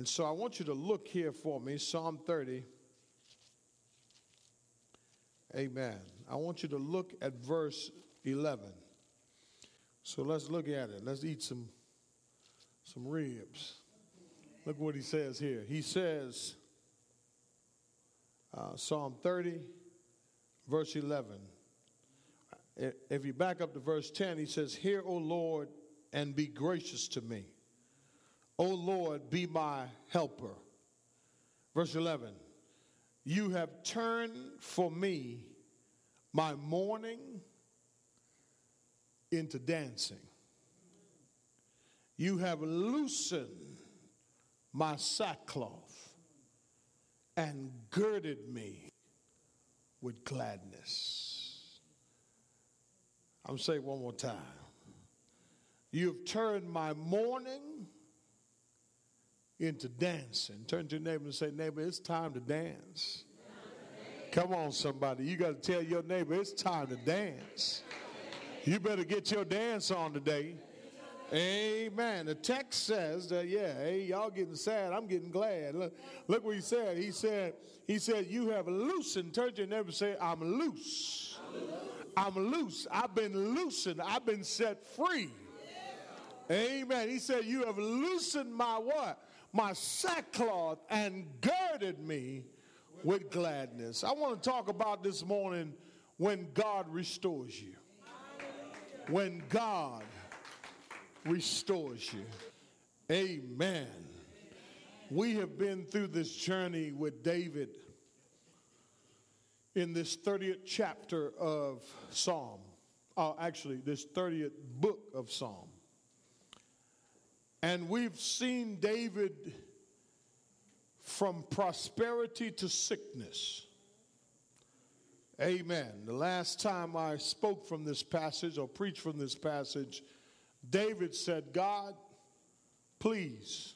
And so I want you to look here for me, Psalm 30. Amen. I want you to look at verse 11. So let's look at it. Let's eat some some ribs. Look what he says here. He says, uh, Psalm 30, verse 11. If you back up to verse 10, he says, Hear, O Lord, and be gracious to me. O Lord, be my helper. Verse 11, You have turned for me my mourning into dancing. You have loosened my sackcloth and girded me with gladness. I'm saying one more time. You've turned my mourning into dancing. Turn to your neighbor and say, Neighbor, it's time to dance. Come on, somebody. You got to tell your neighbor it's time to dance. You better get your dance on today. Amen. The text says that, yeah, hey, y'all getting sad. I'm getting glad. Look, look what he said. He said, he said, you have loosened. Turn to your neighbor say, I'm loose. I'm loose. I've been loosened. I've been set free. Amen. He said, you have loosened my what? My sackcloth and girded me with gladness. I want to talk about this morning when God restores you. When God restores you. Amen. We have been through this journey with David in this 30th chapter of Psalm. Uh, actually, this 30th book of Psalm. And we've seen David from prosperity to sickness. Amen. The last time I spoke from this passage or preached from this passage, David said, God, please,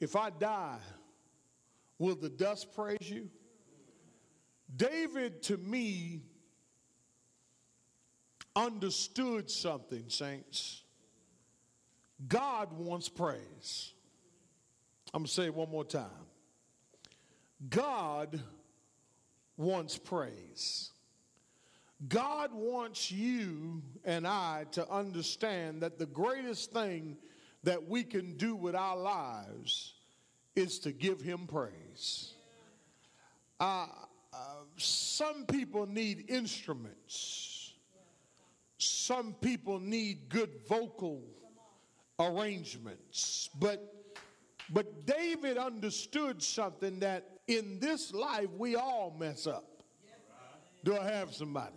if I die, will the dust praise you? David, to me, understood something, saints. God wants praise. I'm going to say it one more time. God wants praise. God wants you and I to understand that the greatest thing that we can do with our lives is to give Him praise. Uh, uh, some people need instruments, some people need good vocal arrangements, but but David understood something that in this life we all mess up. Do I have somebody?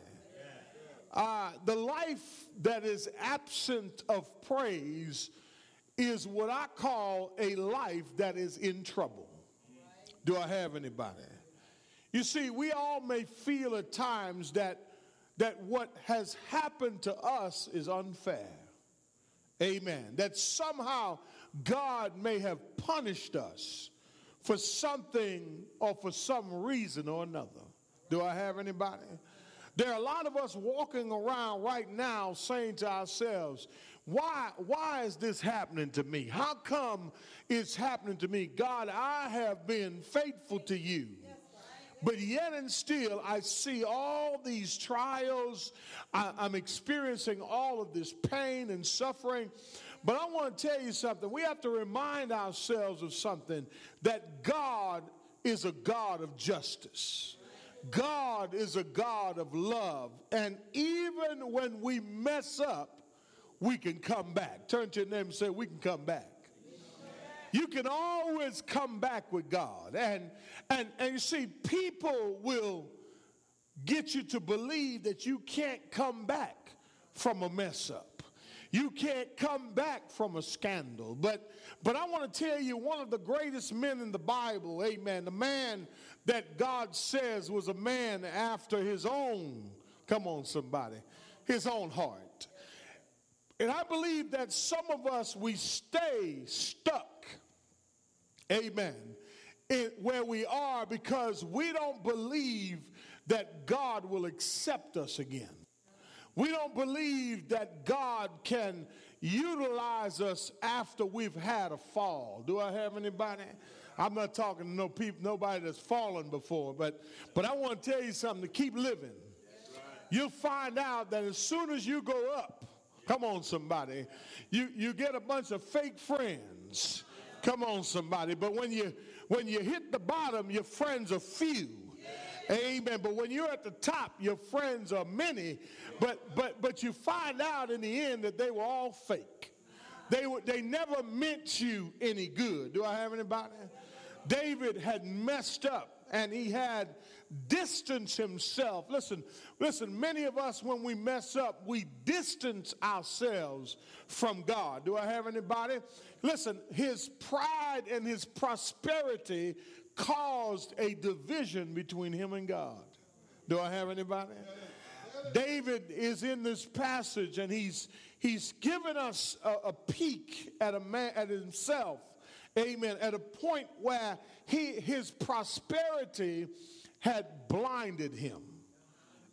Uh, the life that is absent of praise is what I call a life that is in trouble. Do I have anybody? You see, we all may feel at times that that what has happened to us is unfair. Amen. That somehow God may have punished us for something or for some reason or another. Do I have anybody? There are a lot of us walking around right now saying to ourselves, why, why is this happening to me? How come it's happening to me? God, I have been faithful to you. But yet and still, I see all these trials. I, I'm experiencing all of this pain and suffering. But I want to tell you something. We have to remind ourselves of something that God is a God of justice. God is a God of love. And even when we mess up, we can come back. Turn to your name and say, We can come back. You can always come back with God. And, and, and you see, people will get you to believe that you can't come back from a mess up. You can't come back from a scandal. But but I want to tell you one of the greatest men in the Bible, amen, the man that God says was a man after his own, come on, somebody, his own heart. And I believe that some of us, we stay stuck, amen, where we are because we don't believe that God will accept us again. We don't believe that God can utilize us after we've had a fall. Do I have anybody? I'm not talking to no people, nobody that's fallen before, but but I want to tell you something to keep living. You'll find out that as soon as you go up, come on, somebody, you, you get a bunch of fake friends. Come on, somebody. But when you when you hit the bottom, your friends are few. Amen. But when you're at the top, your friends are many. But but but you find out in the end that they were all fake. They were they never meant you any good. Do I have anybody? David had messed up and he had distanced himself. Listen, listen, many of us, when we mess up, we distance ourselves from God. Do I have anybody? Listen, his pride and his prosperity caused a division between him and God. Do I have anybody? David is in this passage and he's he's given us a, a peek at a man at himself amen, at a point where he, his prosperity had blinded him.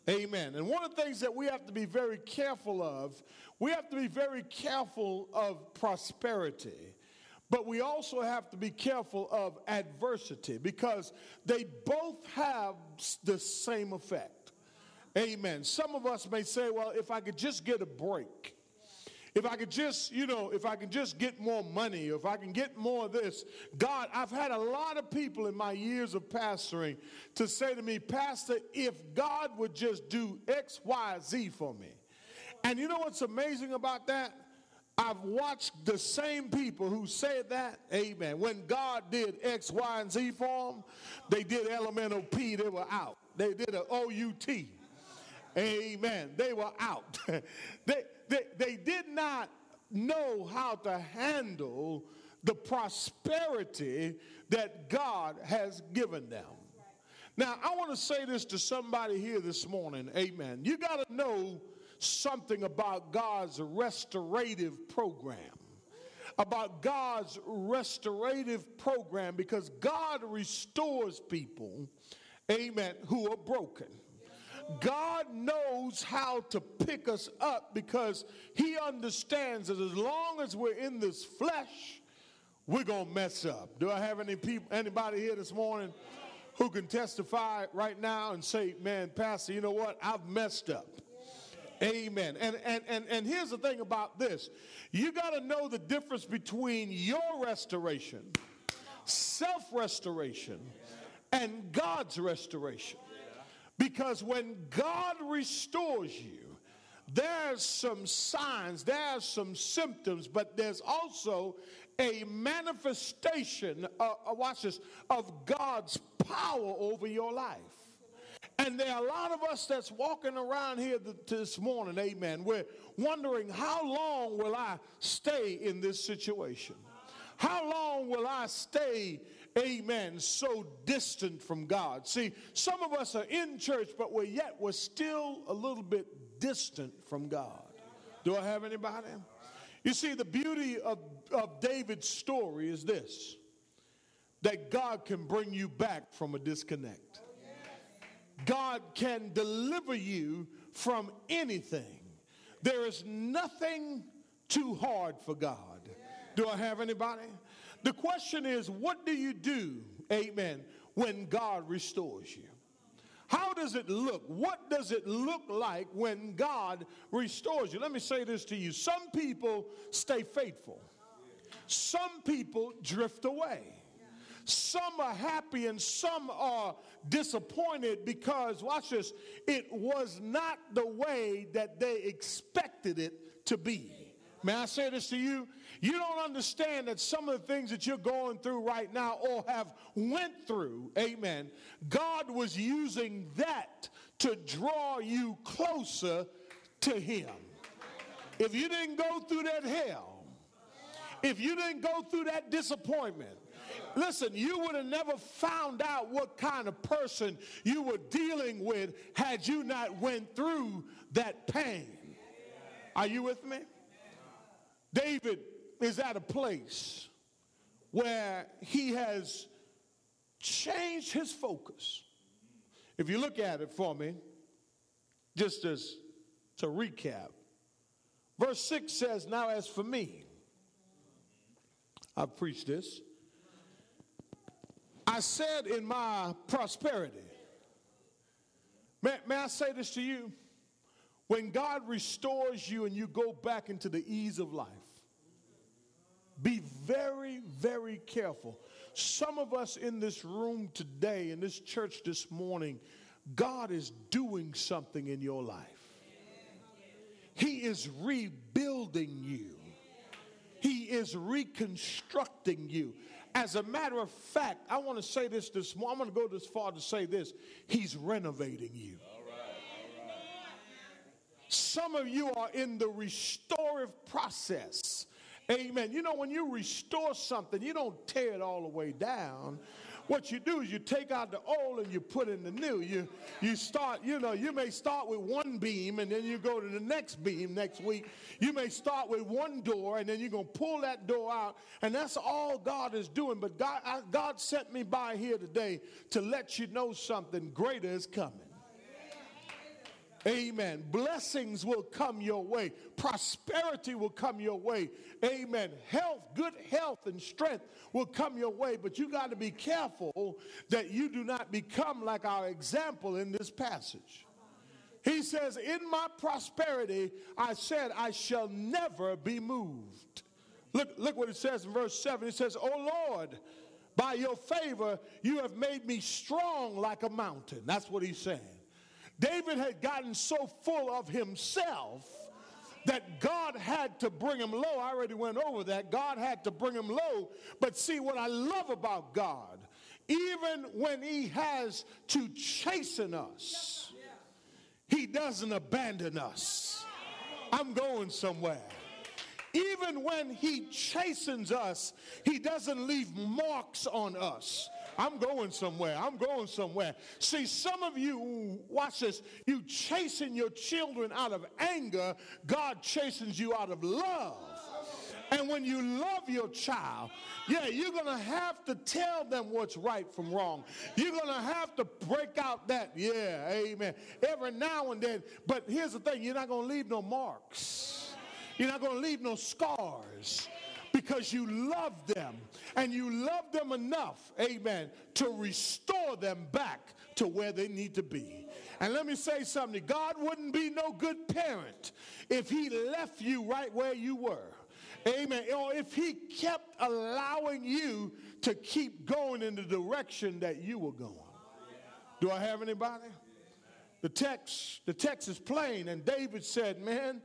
Amen. And one of the things that we have to be very careful of, we have to be very careful of prosperity. But we also have to be careful of adversity because they both have the same effect. Amen. Some of us may say, well, if I could just get a break, if I could just, you know, if I can just get more money, if I can get more of this. God, I've had a lot of people in my years of pastoring to say to me, Pastor, if God would just do X, Y, Z for me. And you know what's amazing about that? I've watched the same people who said that, amen. When God did X, Y, and Z for them, they did elemental P, they were out. They did an OUT. Amen. They were out. they, they, they did not know how to handle the prosperity that God has given them. Now, I want to say this to somebody here this morning. Amen. You got to know something about God's restorative program. About God's restorative program because God restores people, amen, who are broken. God knows how to pick us up because He understands that as long as we're in this flesh, we're gonna mess up. Do I have any people, anybody here this morning who can testify right now and say, "Man, Pastor, you know what? I've messed up." Amen. And and and and here's the thing about this: you got to know the difference between your restoration, self restoration, and God's restoration. Because when God restores you, there's some signs, there's some symptoms, but there's also a manifestation, uh, uh, watch this, of God's power over your life. And there are a lot of us that's walking around here this morning, amen. We're wondering, how long will I stay in this situation? How long will I stay amen, so distant from God. See, some of us are in church, but we're yet we're still a little bit distant from God. Do I have anybody? You see, the beauty of, of David's story is this that God can bring you back from a disconnect. God can deliver you from anything. There is nothing too hard for God. Do I have anybody? The question is, what do you do, amen, when God restores you? How does it look? What does it look like when God restores you? Let me say this to you. Some people stay faithful. Some people drift away. Some are happy and some are disappointed because, watch this, it was not the way that they expected it to be. May I say this to you? You don't understand that some of the things that you're going through right now or have went through, amen, God was using that to draw you closer to him. If you didn't go through that hell, if you didn't go through that disappointment, listen, you would have never found out what kind of person you were dealing with had you not went through that pain. Are you with me? David is at a place where he has changed his focus. If you look at it for me, just as to recap, Verse 6 says, Now as for me, I've preached this. I said in my prosperity, may, may I say this to you? When God restores you and you go back into the ease of life, be very, very careful. Some of us in this room today, in this church this morning, God is doing something in your life. He is rebuilding you, He is reconstructing you. As a matter of fact, I want to say this this morning. I'm going to go this far to say this He's renovating you. Some of you are in the restorative process. Amen. You know, when you restore something, you don't tear it all the way down. What you do is you take out the old and you put in the new. You you start, you know, you may start with one beam and then you go to the next beam next week. You may start with one door and then you're gonna pull that door out, and that's all God is doing. But God, I, God sent me by here today to let you know something greater is coming. Amen. Blessings will come your way. Prosperity will come your way. Amen. Health, good health and strength will come your way, but you got to be careful that you do not become like our example in this passage. He says, In my prosperity, I said, I shall never be moved. Look, look what it says in verse 7. It says, Oh Lord, by your favor, you have made me strong like a mountain. That's what he's saying. David had gotten so full of himself that God had to bring him low. I already went over that. God had to bring him low. But see, what I love about God, even when he has to chasten us, he doesn't abandon us. I'm going somewhere. Even when he chastens us, he doesn't leave marks on us. I'm going somewhere. I'm going somewhere. See, some of you, watch this, you chasing your children out of anger, God chastens you out of love. And when you love your child, yeah, you're going to have to tell them what's right from wrong. You're going to have to break out that, yeah, amen, every now and then. But here's the thing you're not going to leave no marks, you're not going to leave no scars because you love them and you love them enough, amen, to restore them back to where they need to be. And let me say something God wouldn't be no good parent if He left you right where you were. Amen. Or if He kept allowing you to keep going in the direction that you were going. Do I have anybody? The text, the text is plain, and David said, Man,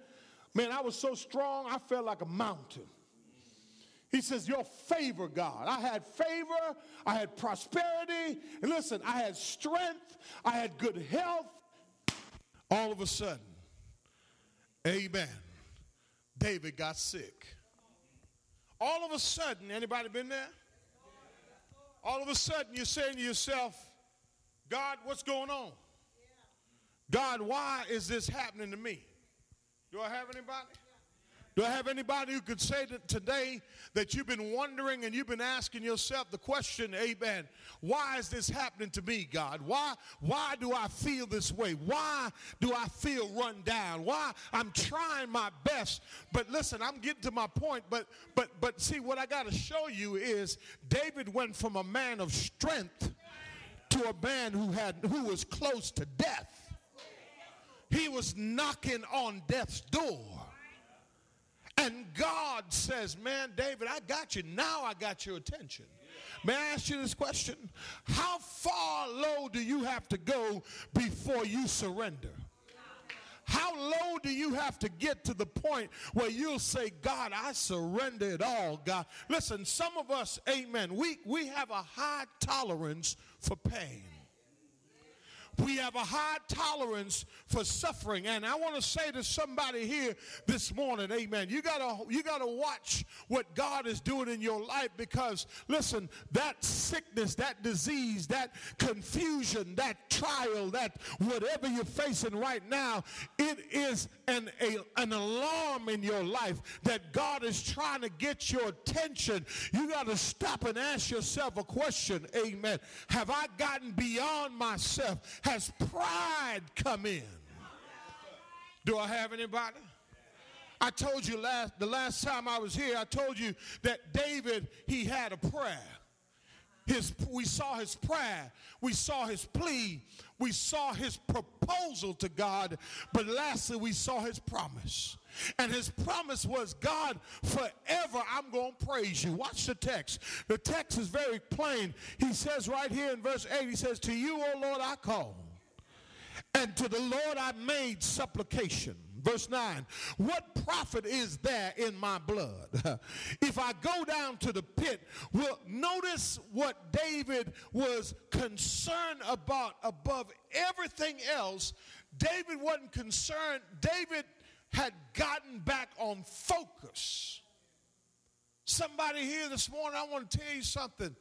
man, I was so strong, I felt like a mountain. He says, Your favor, God. I had favor, I had prosperity, and listen, I had strength, I had good health. All of a sudden, amen, David got sick. All of a sudden, anybody been there? All of a sudden, you're saying to yourself, God, what's going on? God, why is this happening to me? Do I have anybody? Do I have anybody who could say that today that you've been wondering and you've been asking yourself the question, amen, why is this happening to me, God? Why, why do I feel this way? Why do I feel run down? Why I'm trying my best. But listen, I'm getting to my point, but but but see what I got to show you is David went from a man of strength to a man who had who was close to death. He was knocking on death's door. And God says, Man, David, I got you. Now I got your attention. May I ask you this question? How far low do you have to go before you surrender? How low do you have to get to the point where you'll say, God, I surrender it all, God? Listen, some of us, amen, we, we have a high tolerance for pain we have a high tolerance for suffering. And I want to say to somebody here this morning, amen, you gotta you gotta watch what God is doing in your life because listen, that sickness, that disease, that confusion, that trial, that whatever you're facing right now, it is an, a, an alarm in your life that God is trying to get your attention. You got to stop and ask yourself a question, amen. Have I gotten beyond myself? Has pride come in? Do I have anybody? I told you last the last time I was here, I told you that David he had a prayer. His, we saw his prayer, we saw his plea, we saw his proposal to God, but lastly, we saw his promise. And his promise was, God, forever I'm going to praise you. Watch the text. The text is very plain. He says right here in verse 8, he says, To you, O Lord, I call, and to the Lord I made supplication. Verse 9, what profit is there in my blood? if I go down to the pit, well, notice what David was concerned about above everything else. David wasn't concerned. David had gotten back on focus. Somebody here this morning, I want to tell you something.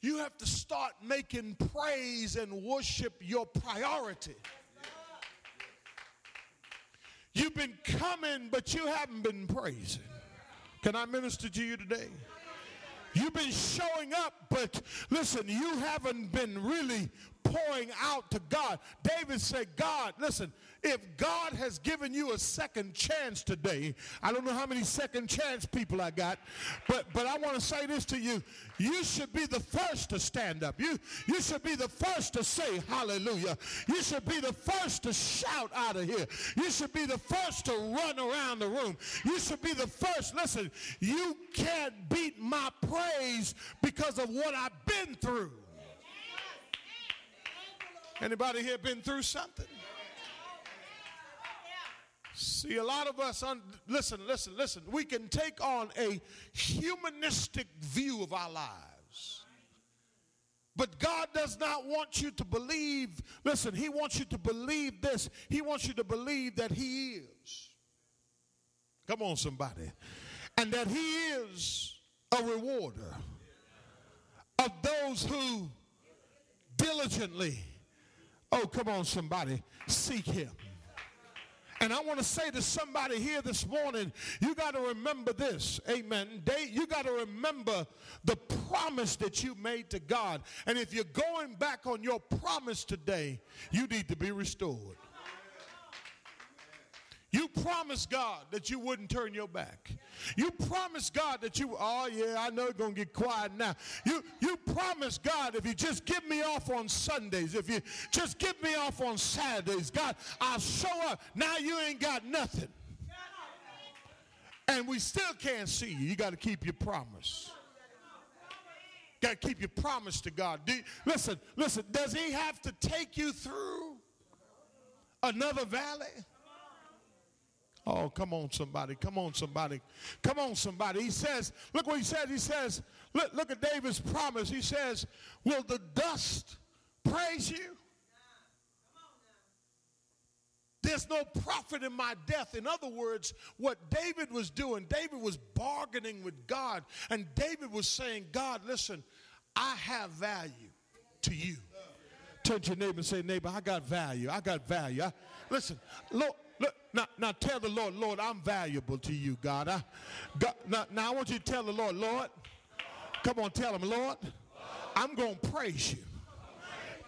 You have to start making praise and worship your priority. You've been coming, but you haven't been praising. Can I minister to you today? You've been showing up, but listen, you haven't been really pouring out to God. David said, God, listen, if God has given you a second chance today, I don't know how many second chance people I got, but, but I want to say this to you. You should be the first to stand up. You, you should be the first to say hallelujah. You should be the first to shout out of here. You should be the first to run around the room. You should be the first. Listen, you can't beat my praise because of what I've been through. Anybody here been through something? See, a lot of us, un- listen, listen, listen, we can take on a humanistic view of our lives. But God does not want you to believe, listen, He wants you to believe this. He wants you to believe that He is. Come on, somebody. And that He is a rewarder of those who diligently, oh, come on, somebody, seek Him. And I want to say to somebody here this morning, you got to remember this. Amen. They, you got to remember the promise that you made to God. And if you're going back on your promise today, you need to be restored. You promised God that you wouldn't turn your back. You promised God that you, oh yeah, I know it's to get quiet now. You, you promised God if you just give me off on Sundays, if you just give me off on Saturdays, God, I'll show up. Now you ain't got nothing. And we still can't see you. You got to keep your promise. Got to keep your promise to God. Do, listen, listen, does he have to take you through another valley? Oh, come on, somebody. Come on, somebody. Come on, somebody. He says, look what he says. He says, look, look at David's promise. He says, Will the dust praise you? There's no profit in my death. In other words, what David was doing, David was bargaining with God. And David was saying, God, listen, I have value to you. Turn to your neighbor and say, neighbor, I got value. I got value. I, listen, look, look, now, now tell the Lord, Lord, I'm valuable to you, God. I, God now, now I want you to tell the Lord, Lord, come on, tell him, Lord, I'm going to praise you.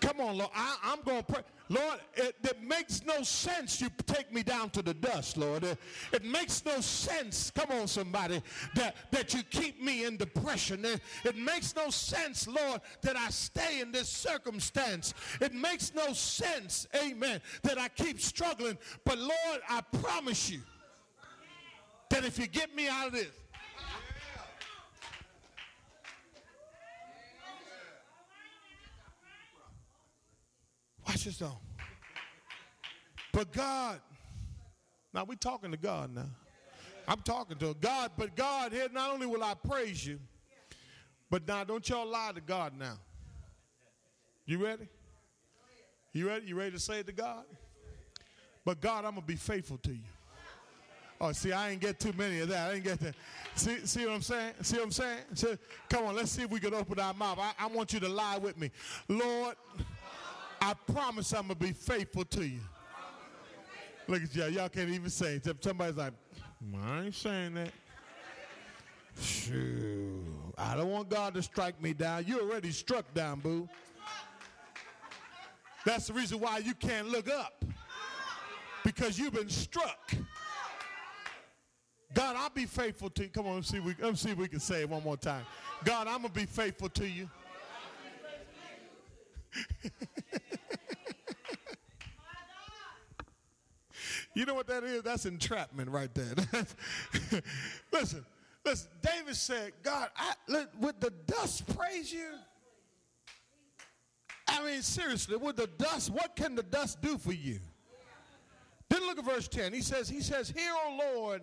Come on, Lord, I, I'm going to pray. Lord, it, it, makes no sense you take me down to the dust, Lord. It, it, makes no sense, come on, somebody, that, that you keep me in depression. It, it makes no sense, Lord, that I stay in this circumstance. It makes no sense, amen, that I keep struggling. But Lord, I promise you that if you get me out of this, Watch this though. But God, now we're talking to God now. I'm talking to God, but God here, not only will I praise you, but now don't y'all lie to God now. You ready? You ready? You ready to say it to God? But God, I'm gonna be faithful to you. Oh, see, I ain't get too many of that. I ain't get that. See, see what I'm saying? See what I'm saying? So, come on, let's see if we can open our mouth. I, I want you to lie with me. Lord, I promise I'm going to be faithful to you. Look at y'all. Y'all can't even say it. Somebody's like, I ain't saying that. Shoo. I don't want God to strike me down. You already struck down, boo. That's the reason why you can't look up. Because you've been struck. God, I'll be faithful to you. Come on, let's see, we, let's see if we can say it one more time. God, I'm going to be faithful to you. you know what that is? That's entrapment right there. listen, listen. David said, God, I, let, would the dust praise you? I mean, seriously, would the dust, what can the dust do for you? Then look at verse 10. He says, He says, Hear, O Lord,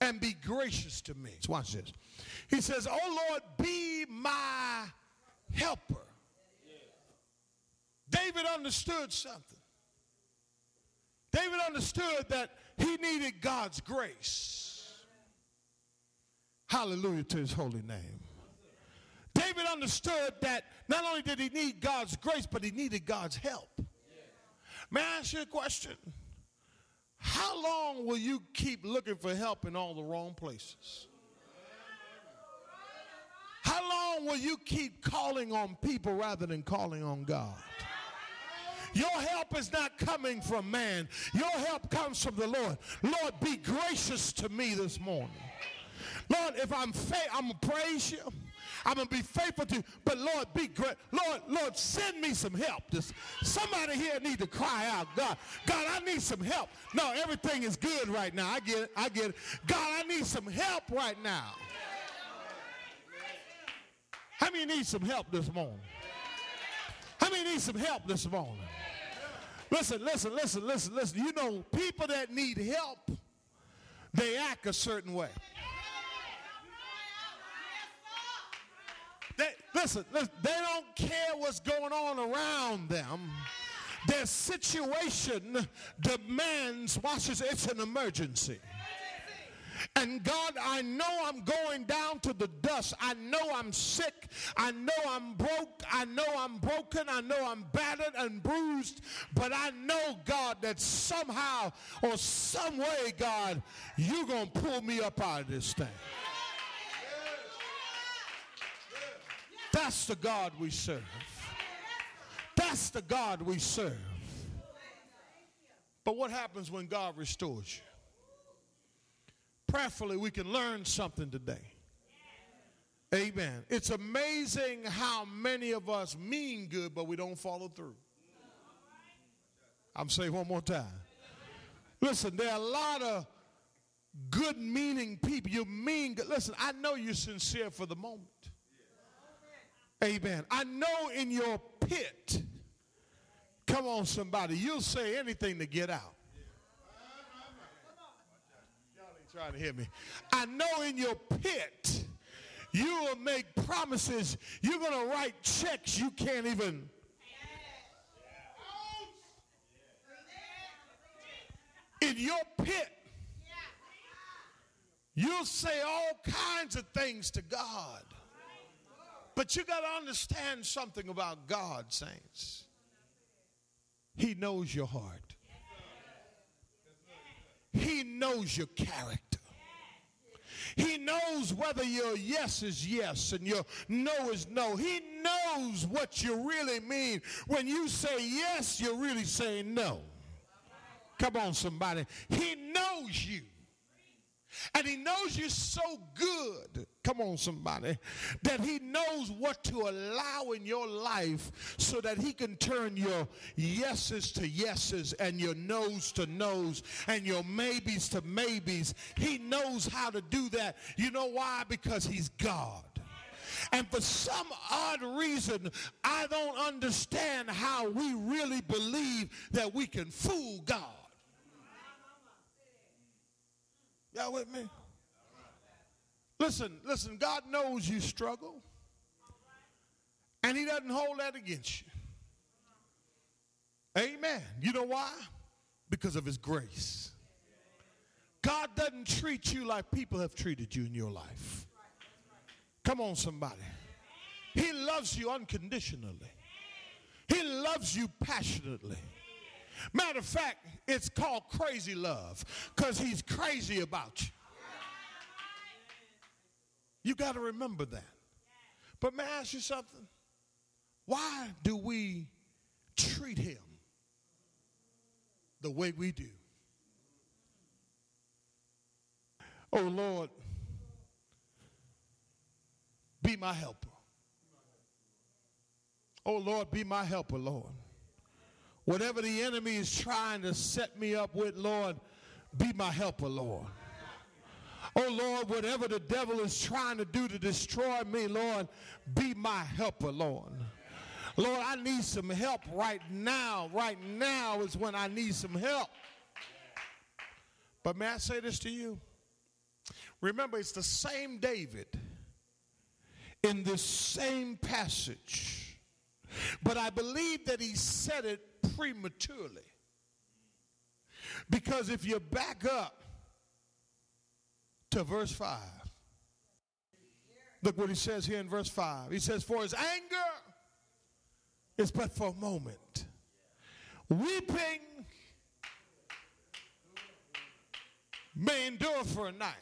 and be gracious to me. So watch this. He says, Oh Lord, be my helper. David understood something. David understood that he needed God's grace. Hallelujah to his holy name. David understood that not only did he need God's grace, but he needed God's help. May I ask you a question? How long will you keep looking for help in all the wrong places? How long will you keep calling on people rather than calling on God? Your help is not coming from man. Your help comes from the Lord. Lord, be gracious to me this morning. Lord, if I'm faith, I'm to praise you. I'm to be faithful to you. But Lord, be great. Lord, Lord, send me some help. This, somebody here need to cry out, God, God, I need some help. No, everything is good right now. I get it. I get it. God, I need some help right now. How many need some help this morning? How many need some help this morning? Listen, listen, listen, listen, listen. You know, people that need help, they act a certain way. They, listen, listen, they don't care what's going on around them. Their situation demands, watch this, it's an emergency. And God, I know I'm going down to the dust. I know I'm sick. I know I'm broke. I know I'm broken. I know I'm battered and bruised. But I know, God, that somehow or some way, God, you're going to pull me up out of this thing. That's the God we serve. That's the God we serve. But what happens when God restores you? Prayerfully, we can learn something today. Amen. It's amazing how many of us mean good, but we don't follow through. I'm saying one more time. Listen, there are a lot of good meaning people. You mean good. Listen, I know you're sincere for the moment. Amen. I know in your pit, come on, somebody, you'll say anything to get out. Y'all ain't trying to hear me. I know in your pit, you will make promises. You're going to write checks you can't even. In your pit, you'll say all kinds of things to God. But you got to understand something about God, saints. He knows your heart. He knows your character. He knows whether your yes is yes and your no is no. He knows what you really mean. When you say yes, you're really saying no. Come on, somebody. He knows you. And he knows you so good, come on, somebody, that he knows what to allow in your life so that he can turn your yeses to yeses and your noes to noes and your maybes to maybes. He knows how to do that. You know why? Because he's God. And for some odd reason, I don't understand how we really believe that we can fool God. Y'all with me? Listen, listen, God knows you struggle. And he doesn't hold that against you. Amen. You know why? Because of his grace. God doesn't treat you like people have treated you in your life. Come on, somebody. He loves you unconditionally. He loves you passionately. Matter of fact, it's called crazy love because he's crazy about you. You got to remember that. But may I ask you something? Why do we treat him the way we do? Oh Lord, be my helper. Oh Lord, be my helper, Lord. Whatever the enemy is trying to set me up with, Lord, be my helper, Lord. Oh Lord, whatever the devil is trying to do to destroy me, Lord, be my helper, Lord. Lord, I need some help right now. Right now is when I need some help. But may I say this to you? Remember, it's the same David in this same passage. But I believe that he said it prematurely. Because if you back up to verse 5, look what he says here in verse 5. He says, For his anger is but for a moment, weeping may endure for a night.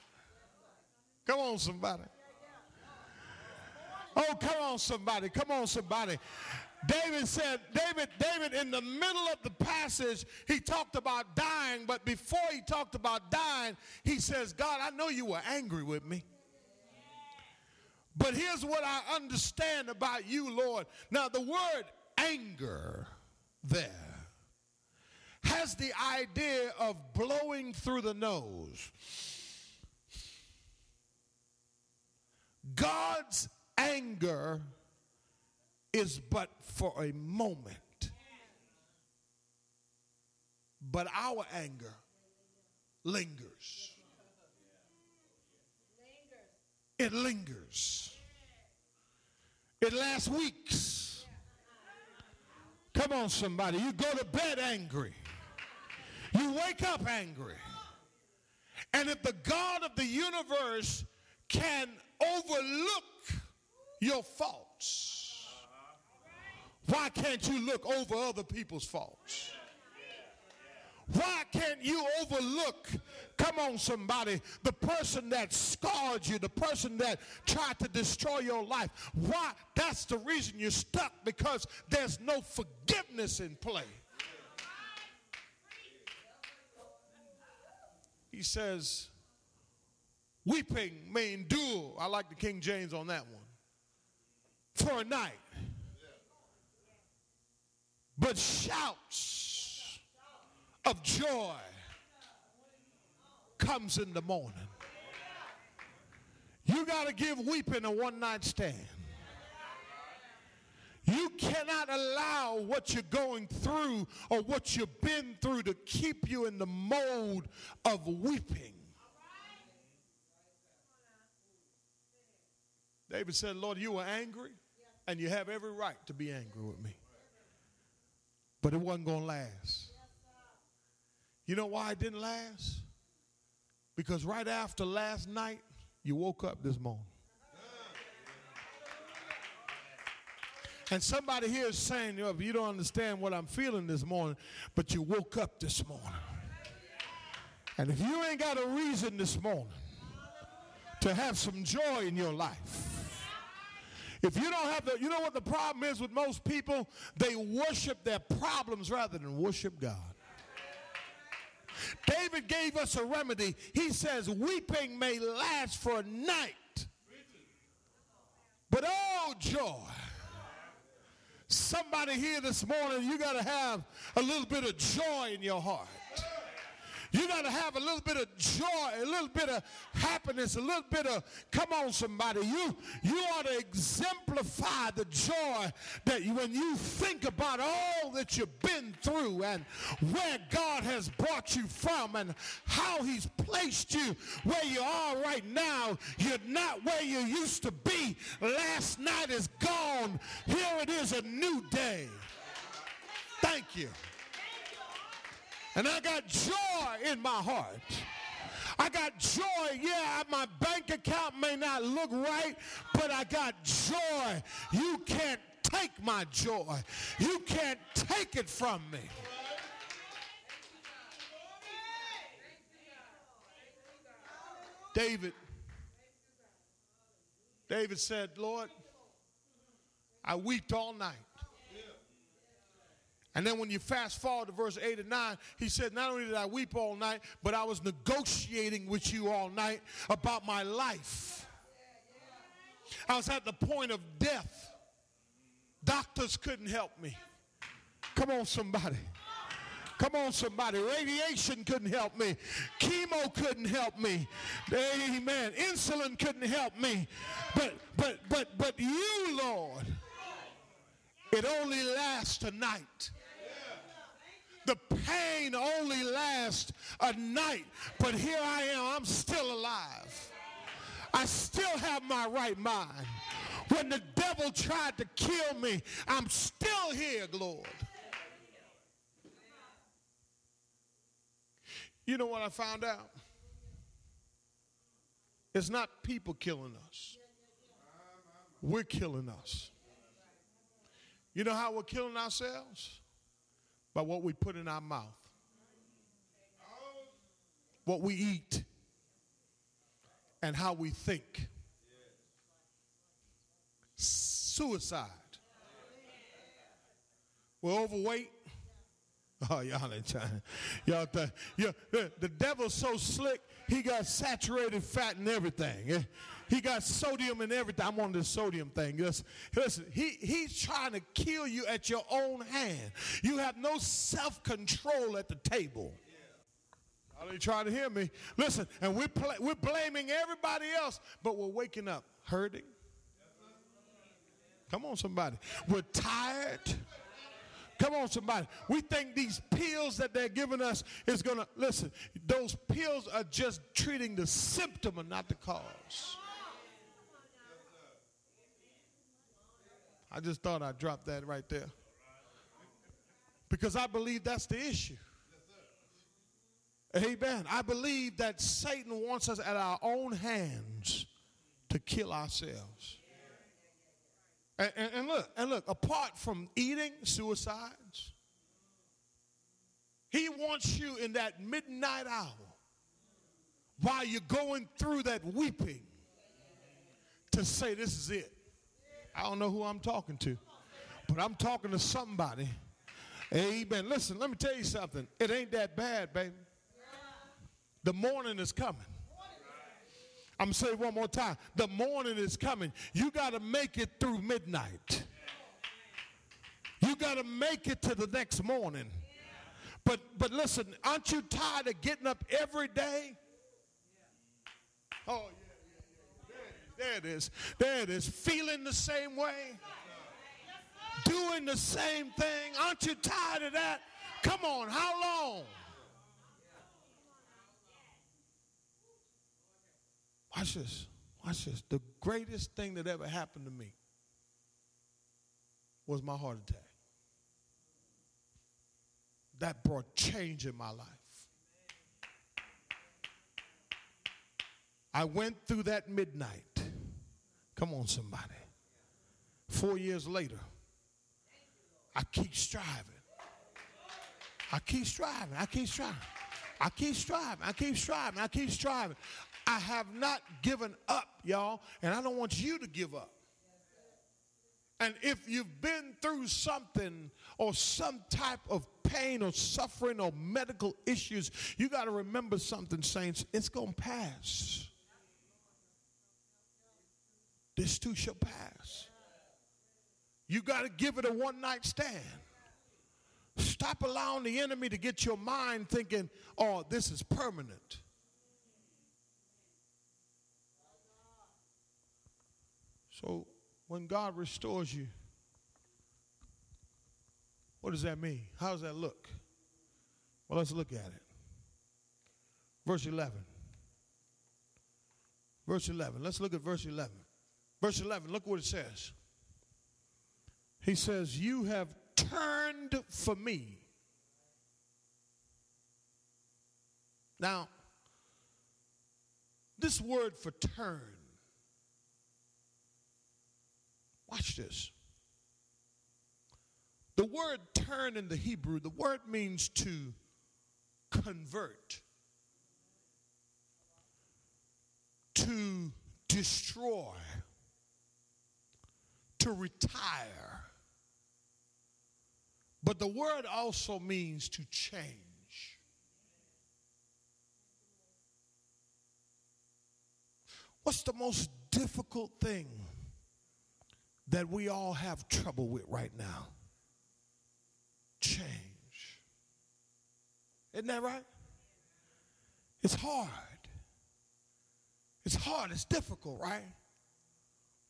Come on, somebody. Oh, come on, somebody. Come on, somebody. David said, David, David, in the middle of the passage, he talked about dying, but before he talked about dying, he says, God, I know you were angry with me. But here's what I understand about you, Lord. Now, the word anger there has the idea of blowing through the nose. God's anger is but for a moment. But our anger lingers. It lingers. It lasts weeks. Come on, somebody. You go to bed angry. You wake up angry. And if the God of the universe can overlook your faults, why can't you look over other people's faults? Why can't you overlook, come on, somebody, the person that scarred you, the person that tried to destroy your life? Why? That's the reason you're stuck because there's no forgiveness in play. He says, weeping may endure. I like the King James on that one. For a night. But shouts of joy comes in the morning. You got to give weeping a one night stand. You cannot allow what you're going through or what you've been through to keep you in the mode of weeping. David said, Lord, you were angry, and you have every right to be angry with me. But it wasn't going to last. You know why it didn't last? Because right after last night, you woke up this morning. And somebody here is saying, you, you don't understand what I'm feeling this morning, but you woke up this morning. And if you ain't got a reason this morning to have some joy in your life, if you don't have the, you know what the problem is with most people? They worship their problems rather than worship God. David gave us a remedy. He says, Weeping may last for a night, but oh, joy Somebody here this morning, you got to have a little bit of joy in your heart. You got to have a little bit of joy, a little bit of happiness, a little bit of, come on, somebody. You, you ought to exemplify the joy that you, when you think about all that you've been through and where God has brought you from and how He's placed you where you are right now. You're not where you used to be. Last night is gone. Here it is, a new day. Thank you. And I got joy in my heart. I got joy. Yeah, my bank account may not look right, but I got joy. You can't take my joy. You can't take it from me. David David said, Lord, I wept all night And then when you fast forward to verse 8 and 9, he said, Not only did I weep all night, but I was negotiating with you all night about my life. I was at the point of death. Doctors couldn't help me. Come on, somebody. Come on, somebody. Radiation couldn't help me. Chemo couldn't help me. Amen. Insulin couldn't help me. But but but but you, Lord, it only lasts a night. The pain only lasts a night, but here I am. I'm still alive. I still have my right mind. When the devil tried to kill me, I'm still here, Lord. You know what I found out? It's not people killing us. We're killing us. You know how we're killing ourselves? By what we put in our mouth, what we eat, and how we think. Suicide. We're overweight. Oh, y'all ain't trying. Y'all think, yeah, the, the devil's so slick, he got saturated fat and everything. Eh? He got sodium and everything. I'm on this sodium thing. Listen, listen he, he's trying to kill you at your own hand. You have no self control at the table. Are you trying to hear me? Listen, and we're, pl- we're blaming everybody else, but we're waking up hurting. Come on, somebody. We're tired. Come on, somebody. We think these pills that they're giving us is going to, listen, those pills are just treating the symptom and not the cause. I just thought I'd drop that right there. Because I believe that's the issue. Amen. I believe that Satan wants us at our own hands to kill ourselves. And, and, and, look, and look, apart from eating suicides, he wants you in that midnight hour while you're going through that weeping to say, This is it. I don't know who I'm talking to, but I'm talking to somebody. Amen. Listen, let me tell you something. It ain't that bad, baby. The morning is coming. I'm going to say it one more time. The morning is coming. You got to make it through midnight. You got to make it to the next morning. But but listen, aren't you tired of getting up every day? Oh yeah. There it is. There it is. Feeling the same way. Doing the same thing. Aren't you tired of that? Come on, how long? Watch this. Watch this. The greatest thing that ever happened to me was my heart attack. That brought change in my life. I went through that midnight. Come on, somebody. Four years later, I keep striving. I keep striving. I keep striving. I keep striving. I keep striving. I keep striving. I have not given up, y'all, and I don't want you to give up. And if you've been through something or some type of pain or suffering or medical issues, you got to remember something, saints. It's going to pass. This too shall pass. You got to give it a one night stand. Stop allowing the enemy to get your mind thinking, oh, this is permanent. So when God restores you, what does that mean? How does that look? Well, let's look at it. Verse 11. Verse 11. Let's look at verse 11. Verse 11, look what it says. He says, You have turned for me. Now, this word for turn Watch this. The word turn in the Hebrew, the word means to convert, to destroy, to retire. But the word also means to change. What's the most difficult thing that we all have trouble with right now? Change. Isn't that right? It's hard. It's hard. It's difficult, right?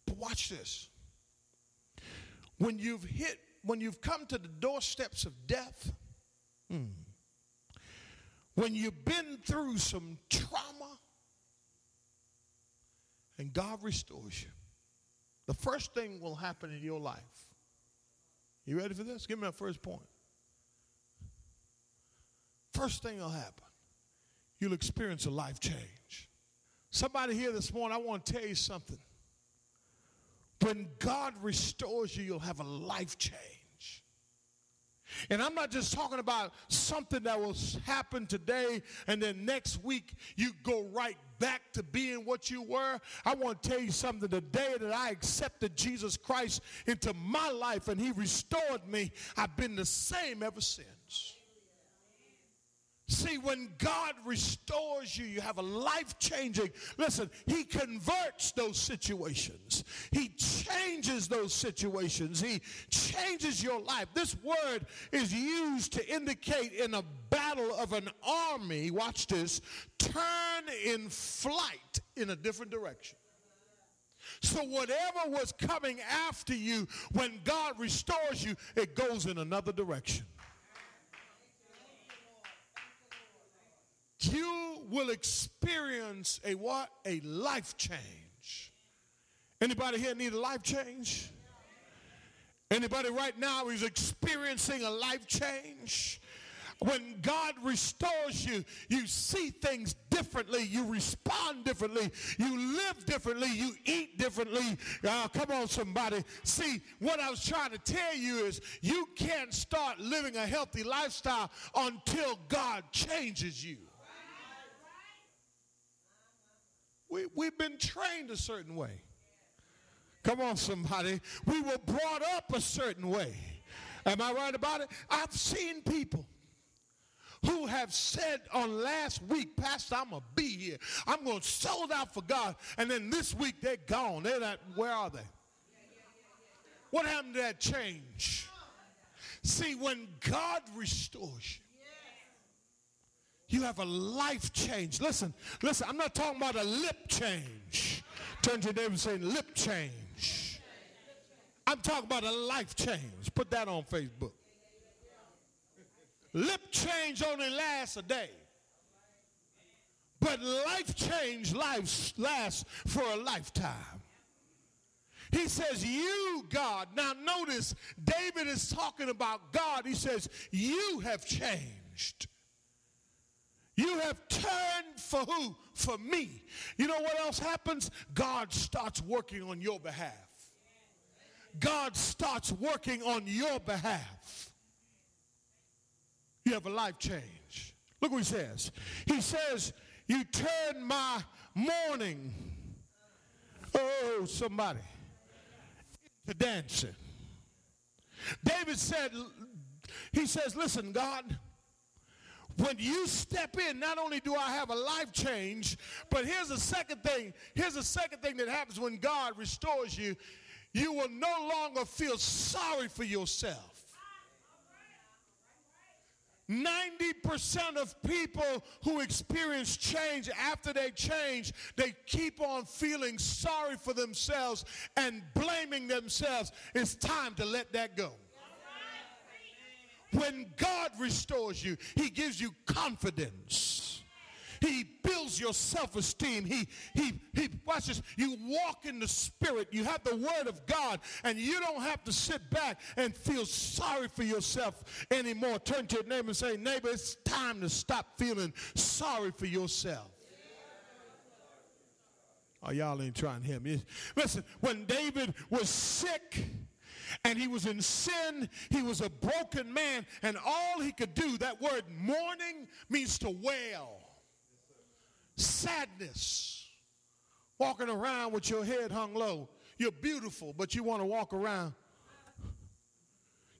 But watch this. When you've hit, when you've come to the doorsteps of death, hmm, when you've been through some trauma, and God restores you, the first thing will happen in your life. You ready for this? Give me my first point. First thing will happen. You'll experience a life change. Somebody here this morning, I want to tell you something. When God restores you, you'll have a life change. And I'm not just talking about something that will happen today and then next week you go right back to being what you were. I want to tell you something. The day that I accepted Jesus Christ into my life and he restored me, I've been the same ever since. See, when God restores you, you have a life changing. Listen, He converts those situations, He changes those situations, He changes your life. This word is used to indicate in a battle of an army, watch this, turn in flight in a different direction. So, whatever was coming after you, when God restores you, it goes in another direction. You will experience a what? A life change. Anybody here need a life change? Anybody right now is experiencing a life change? When God restores you, you see things differently, you respond differently, you live differently, you eat differently. Uh, come on, somebody. See, what I was trying to tell you is you can't start living a healthy lifestyle until God changes you. We, we've been trained a certain way. Come on, somebody. We were brought up a certain way. Am I right about it? I've seen people who have said on last week, Pastor, I'm going to be here. I'm going to sold out for God. And then this week they're gone. They're not, where are they? What happened to that change? See, when God restores you, you have a life change. Listen, listen, I'm not talking about a lip change. Turn to your neighbor and say, lip change. I'm talking about a life change. Put that on Facebook. Lip change only lasts a day. But life change life lasts for a lifetime. He says, You, God. Now, notice David is talking about God. He says, You have changed. You have turned for who? For me. You know what else happens? God starts working on your behalf. God starts working on your behalf. You have a life change. Look what he says. He says, You turn my mourning. Oh, somebody. To dancing. David said, He says, Listen, God. When you step in, not only do I have a life change, but here's the second thing. Here's the second thing that happens when God restores you. You will no longer feel sorry for yourself. 90% of people who experience change after they change, they keep on feeling sorry for themselves and blaming themselves. It's time to let that go. When God restores you, He gives you confidence. He builds your self-esteem. He, he, he, watch this. You walk in the spirit. You have the word of God, and you don't have to sit back and feel sorry for yourself anymore. Turn to your neighbor and say, neighbor, it's time to stop feeling sorry for yourself. Oh, y'all ain't trying to hear me. Listen, when David was sick, and he was in sin. He was a broken man, and all he could do, that word mourning means to wail, sadness. Walking around with your head hung low. You're beautiful, but you want to walk around.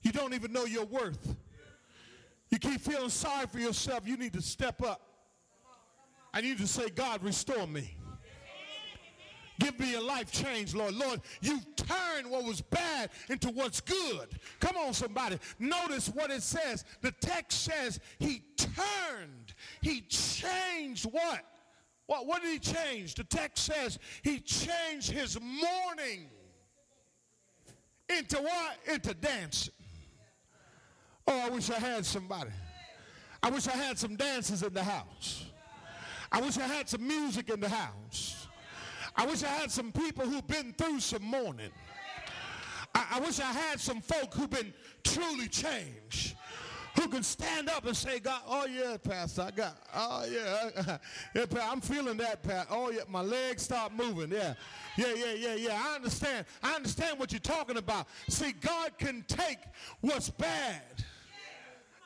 You don't even know your worth. You keep feeling sorry for yourself. You need to step up. I need to say, God, restore me. Give me a life change, Lord. Lord, you've turned what was bad into what's good. Come on, somebody. Notice what it says. The text says he turned. He changed what? What, what did he change? The text says he changed his mourning into what? Into dancing. Oh, I wish I had somebody. I wish I had some dancers in the house. I wish I had some music in the house. I wish I had some people who've been through some mourning. I, I wish I had some folk who've been truly changed who can stand up and say, God, oh yeah, Pastor, I got, oh yeah, yeah, I'm feeling that, Pat. Oh yeah, my legs start moving. Yeah, yeah, yeah, yeah, yeah. I understand. I understand what you're talking about. See, God can take what's bad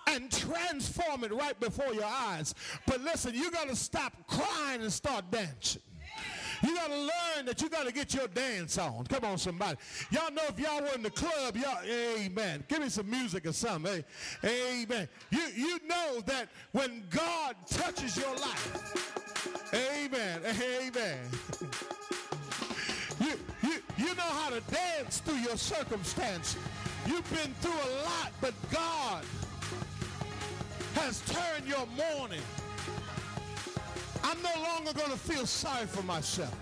and transform it right before your eyes. But listen, you got to stop crying and start dancing. You got to learn that you got to get your dance on. Come on, somebody. Y'all know if y'all were in the club, y'all, amen. Give me some music or something. Hey, Amen. You, you know that when God touches your life, amen, amen. You, you, you know how to dance through your circumstances. You've been through a lot, but God has turned your mourning I'm no longer going to feel sorry for myself.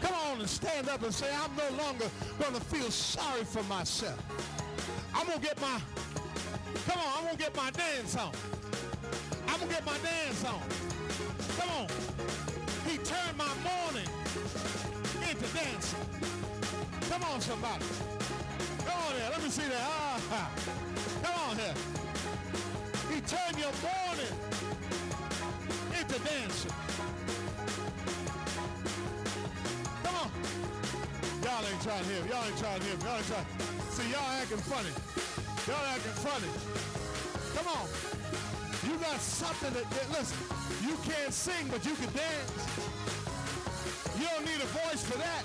Come on and stand up and say, I'm no longer going to feel sorry for myself. I'm going to get my, come on, I'm going to get my dance on. I'm going to get my dance on. Come on. He turned my mourning into dancing. Come on, somebody. Come on here. Let me see that. Ah, come on here. He turned your mourning into dancing. Come on. Y'all ain't trying to hear Y'all ain't trying to hear Y'all ain't trying. See, y'all acting funny. Y'all acting funny. Come on. You got something that, that, listen, you can't sing, but you can dance. You don't need a voice for that.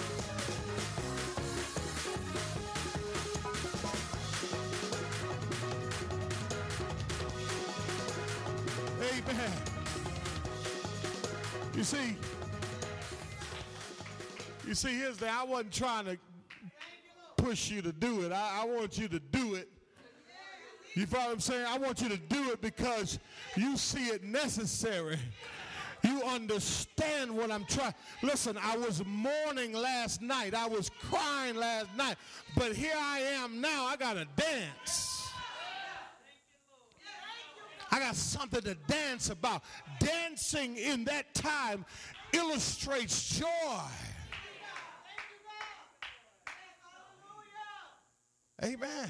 Amen. You see, you see, here's the I wasn't trying to push you to do it. I, I want you to do it. You follow what I'm saying? I want you to do it because you see it necessary. You understand what I'm trying. Listen, I was mourning last night. I was crying last night. But here I am now. I got to dance. I got something to dance about. Dancing in that time illustrates joy. Amen.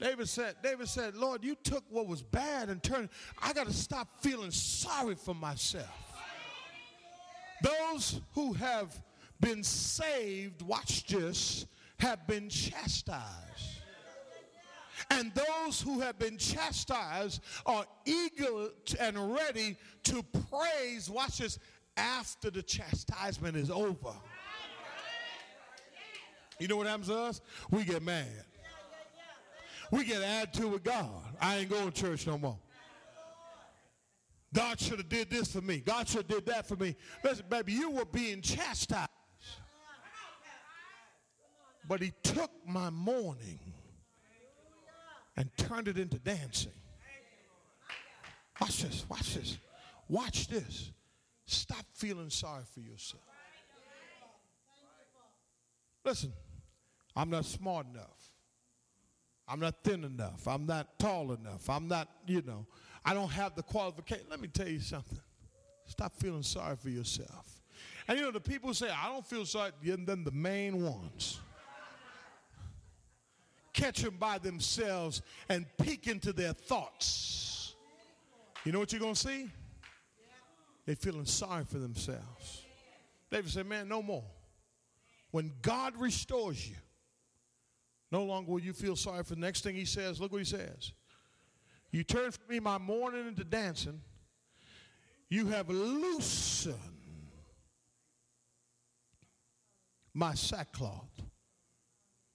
David said, David said, Lord, you took what was bad and turned. I got to stop feeling sorry for myself. Those who have been saved, watch this, have been chastised. And those who have been chastised are eager and ready to praise, watch this, after the chastisement is over. You know what happens to us? We get mad. We get attitude with God. I ain't going to church no more. God should have did this for me. God should have did that for me. Listen, baby, you were being chastised. But he took my mourning and turned it into dancing. Watch this, watch this, watch this. Stop feeling sorry for yourself. Listen, I'm not smart enough. I'm not thin enough. I'm not tall enough. I'm not, you know, I don't have the qualification. Let me tell you something. Stop feeling sorry for yourself. And you know, the people say, I don't feel sorry, and then the main ones catch them by themselves and peek into their thoughts. You know what you're going to see? They're feeling sorry for themselves. David said, Man, no more. When God restores you, no longer will you feel sorry for the next thing he says. Look what he says. You turn from me my mourning into dancing. You have loosened my sackcloth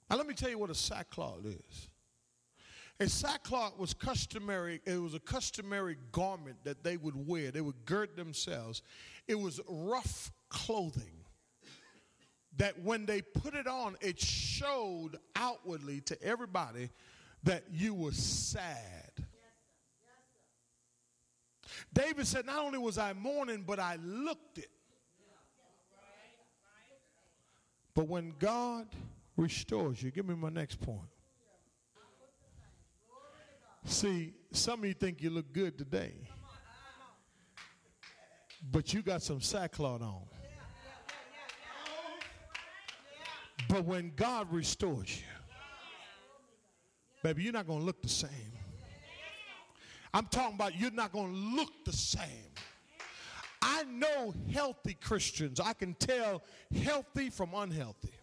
Now, let me tell you what a sackcloth is. A sackcloth was customary, it was a customary garment that they would wear. They would gird themselves. It was rough clothing that when they put it on, it showed outwardly to everybody that you were sad. David said, Not only was I mourning, but I looked it. But when God restores you, give me my next point. See, some of you think you look good today, but you got some sackcloth on. But when God restores you, baby, you're not going to look the same. I'm talking about you're not going to look the same. I know healthy Christians. I can tell healthy from unhealthy.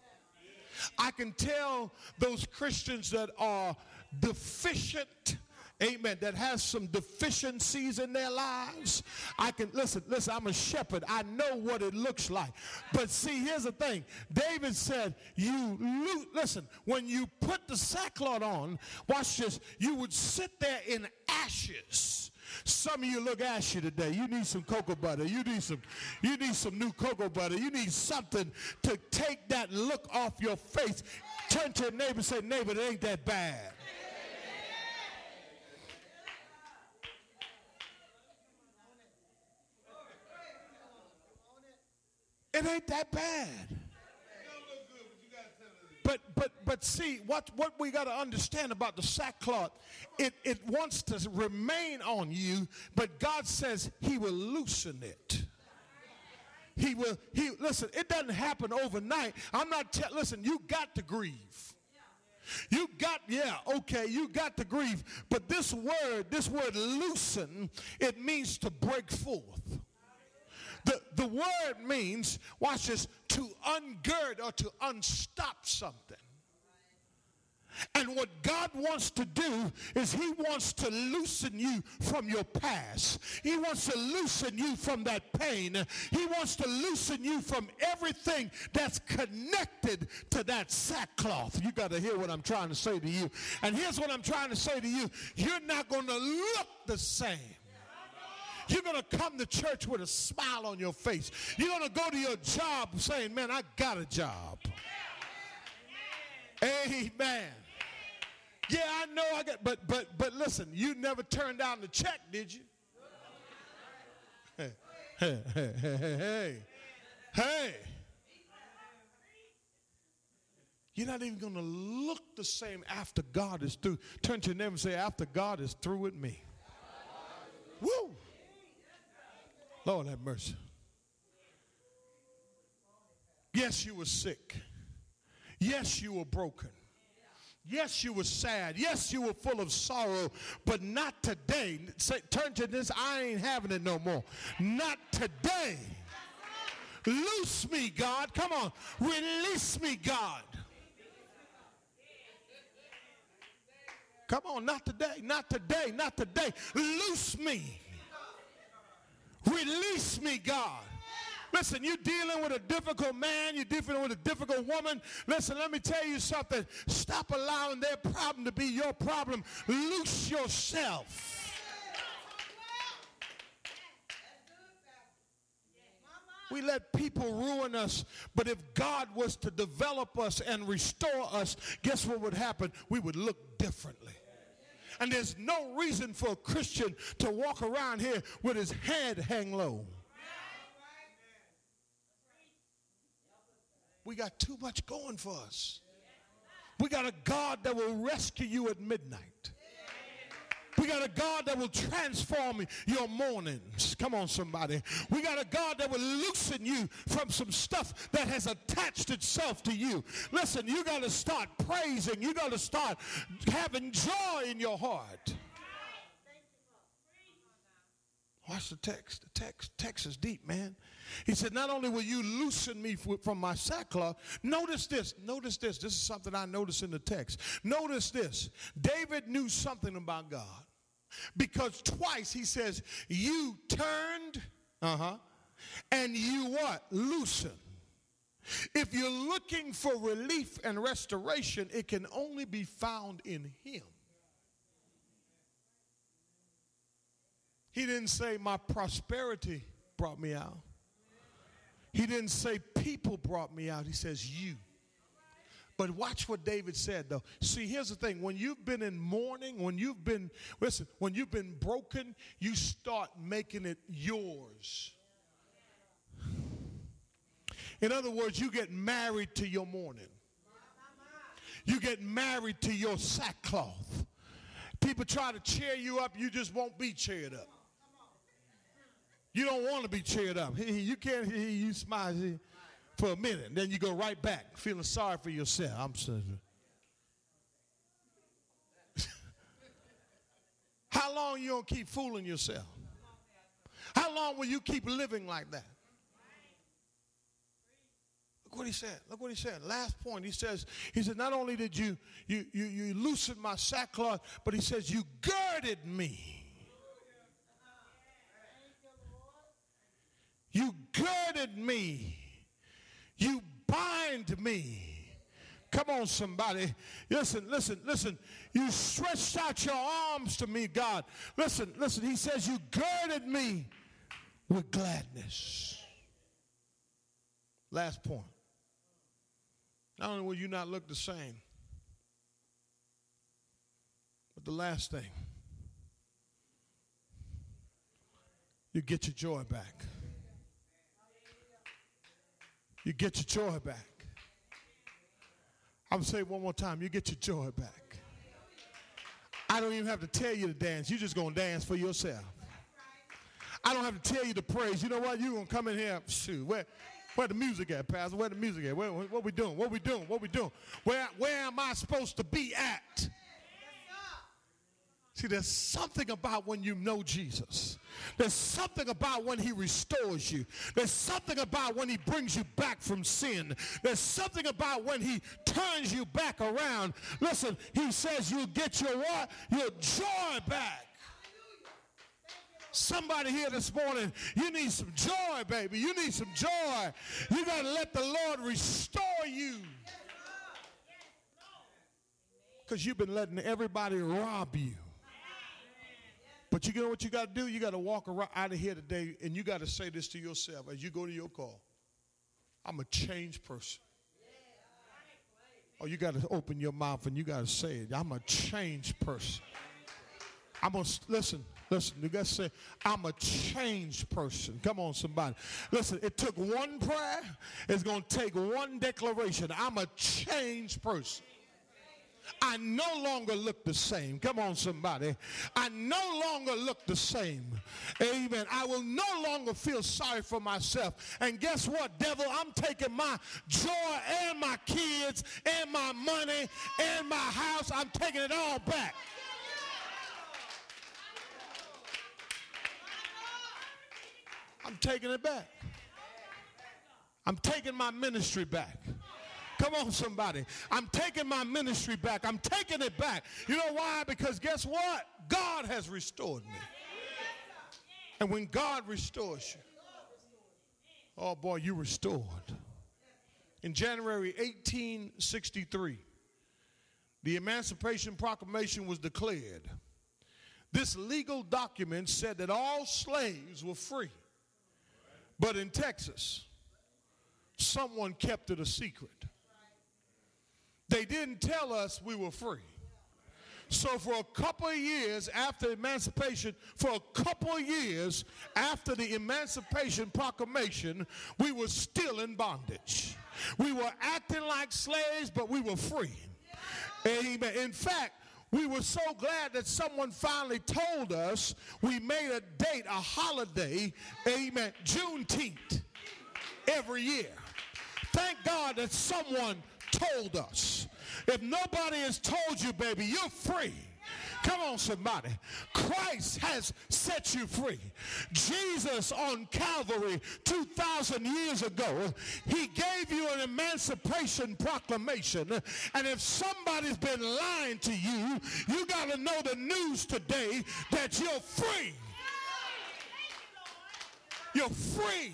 I can tell those Christians that are deficient amen, that has some deficiencies in their lives. I can, listen, listen, I'm a shepherd. I know what it looks like. But see, here's the thing. David said, you, loot. listen, when you put the sackcloth on, watch this, you would sit there in ashes. Some of you look ashy today. You need some cocoa butter. You need some, you need some new cocoa butter. You need something to take that look off your face. Turn to your neighbor and say, neighbor, it ain't that bad. It ain't that bad. But but but see what what we got to understand about the sackcloth, it it wants to remain on you, but God says He will loosen it. He will he listen. It doesn't happen overnight. I'm not te- listen. You got to grieve. You got, yeah, okay, you got to grieve. But this word, this word loosen, it means to break forth. The, the word means, watch this, to ungird or to unstop something. And what God wants to do is He wants to loosen you from your past. He wants to loosen you from that pain. He wants to loosen you from everything that's connected to that sackcloth. You got to hear what I'm trying to say to you. And here's what I'm trying to say to you you're not going to look the same. You're going to come to church with a smile on your face. You're going to go to your job saying, man, I got a job. Amen. Yeah, I know I got, but but but listen, you never turned down the check, did you? Hey, hey, hey, hey, hey, hey. You're not even to look the same after God is through. Turn to your neighbor and say, after God is through with me. Woo! Lord have mercy. Yes, you were sick. Yes, you were broken. Yes, you were sad. Yes, you were full of sorrow, but not today. Say, turn to this. I ain't having it no more. Not today. Loose me, God. Come on. Release me, God. Come on, not today, not today, not today. Loose me. Release me, God. Listen, you're dealing with a difficult man, you're dealing with a difficult woman. Listen, let me tell you something. Stop allowing their problem to be your problem. Loose yourself. We let people ruin us, but if God was to develop us and restore us, guess what would happen? We would look differently. And there's no reason for a Christian to walk around here with his head hang low. We got too much going for us. We got a God that will rescue you at midnight. We got a God that will transform your mornings. Come on, somebody. We got a God that will loosen you from some stuff that has attached itself to you. Listen, you got to start praising. You got to start having joy in your heart. Watch the text. The text, text is deep, man. He said, Not only will you loosen me from my sackcloth, notice this. Notice this. This is something I noticed in the text. Notice this. David knew something about God. Because twice he says, You turned, uh huh, and you what? Loosen. If you're looking for relief and restoration, it can only be found in Him. He didn't say, My prosperity brought me out. He didn't say, People brought me out. He says, You. But watch what David said, though. See, here's the thing when you've been in mourning, when you've been, listen, when you've been broken, you start making it yours. In other words, you get married to your mourning, you get married to your sackcloth. People try to cheer you up, you just won't be cheered up. You don't want to be cheered up. You can't hear you smile for a minute, then you go right back feeling sorry for yourself. I'm sorry. How long you gonna keep fooling yourself? How long will you keep living like that? Look what he said. Look what he said. Last point. He says, he said, not only did you you you, you loosen my sackcloth, but he says, you girded me. You girded me. You bind me. Come on, somebody. Listen, listen, listen. You stretched out your arms to me, God. Listen, listen. He says, You girded me with gladness. Last point. Not only will you not look the same, but the last thing, you get your joy back you get your joy back. I'm going to say it one more time, you get your joy back. I don't even have to tell you to dance. You're just going to dance for yourself. I don't have to tell you to praise. You know what? You're going to come in here. Shoot, where, where the music at, Pastor? Where the music at? Where, what we doing? What we doing? What we doing? Where, where am I supposed to be at? See, there's something about when you know Jesus. There's something about when he restores you. There's something about when he brings you back from sin. There's something about when he turns you back around. Listen, he says you get your what? Your joy back. Somebody here this morning, you need some joy, baby. You need some joy. You got to let the Lord restore you. Because you've been letting everybody rob you. But you know what you got to do? You got to walk around out of here today and you got to say this to yourself as you go to your call. I'm a changed person. Oh, you got to open your mouth and you got to say it. I'm a changed person. I'm going to listen. Listen, you got to say, I'm a changed person. Come on, somebody. Listen, it took one prayer. It's going to take one declaration. I'm a changed person. I no longer look the same. Come on, somebody. I no longer look the same. Amen. I will no longer feel sorry for myself. And guess what, devil? I'm taking my joy and my kids and my money and my house. I'm taking it all back. I'm taking it back. I'm taking my ministry back. Come on, somebody. I'm taking my ministry back. I'm taking it back. You know why? Because guess what? God has restored me. And when God restores you, oh boy, you restored. In January 1863, the Emancipation Proclamation was declared. This legal document said that all slaves were free. But in Texas, someone kept it a secret. They didn't tell us we were free. So for a couple of years after emancipation, for a couple of years after the Emancipation Proclamation, we were still in bondage. We were acting like slaves, but we were free. Amen. In fact, we were so glad that someone finally told us we made a date, a holiday, amen, Juneteenth every year. Thank God that someone told us. If nobody has told you, baby, you're free. Come on, somebody. Christ has set you free. Jesus on Calvary 2,000 years ago, he gave you an emancipation proclamation. And if somebody's been lying to you, you got to know the news today that you're free. You're free.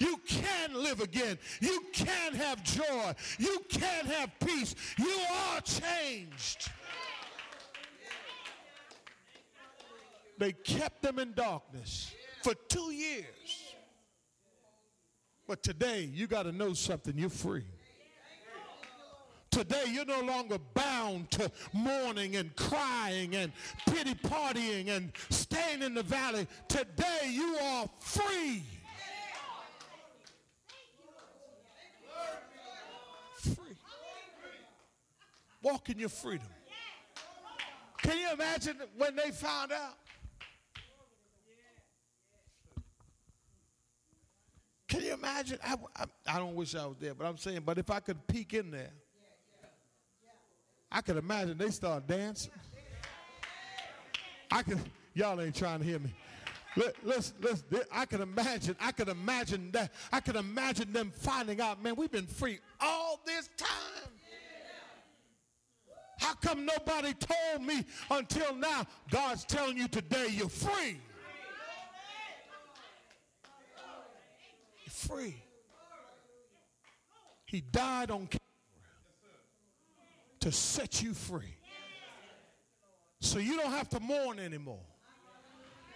You can live again. You can have joy. You can have peace. You are changed. They kept them in darkness for two years. But today, you got to know something. You're free. Today, you're no longer bound to mourning and crying and pity partying and staying in the valley. Today, you are free. Walk in your freedom. Can you imagine when they found out? Can you imagine? I, I, I, don't wish I was there, but I'm saying, but if I could peek in there, I could imagine they start dancing. I could, y'all ain't trying to hear me. Let's, let's, I can imagine, I can imagine that, I can imagine them finding out, man, we've been free all this time. How come nobody told me until now? God's telling you today you're free. free. He died on Calvary to set you free. So you don't have to mourn anymore.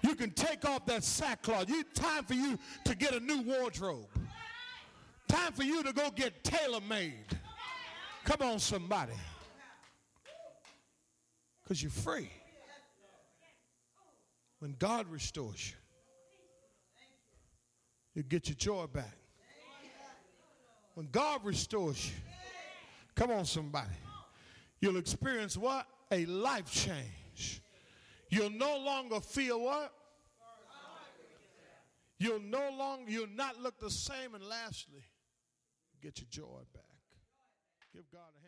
You can take off that sackcloth. You, time for you to get a new wardrobe. Time for you to go get tailor made. Come on, somebody. Because you're free. When God restores you, you get your joy back. When God restores you, come on, somebody, you'll experience what? A life change. You'll no longer feel what? You'll no longer, you'll not look the same. And lastly, get your joy back. Give God a.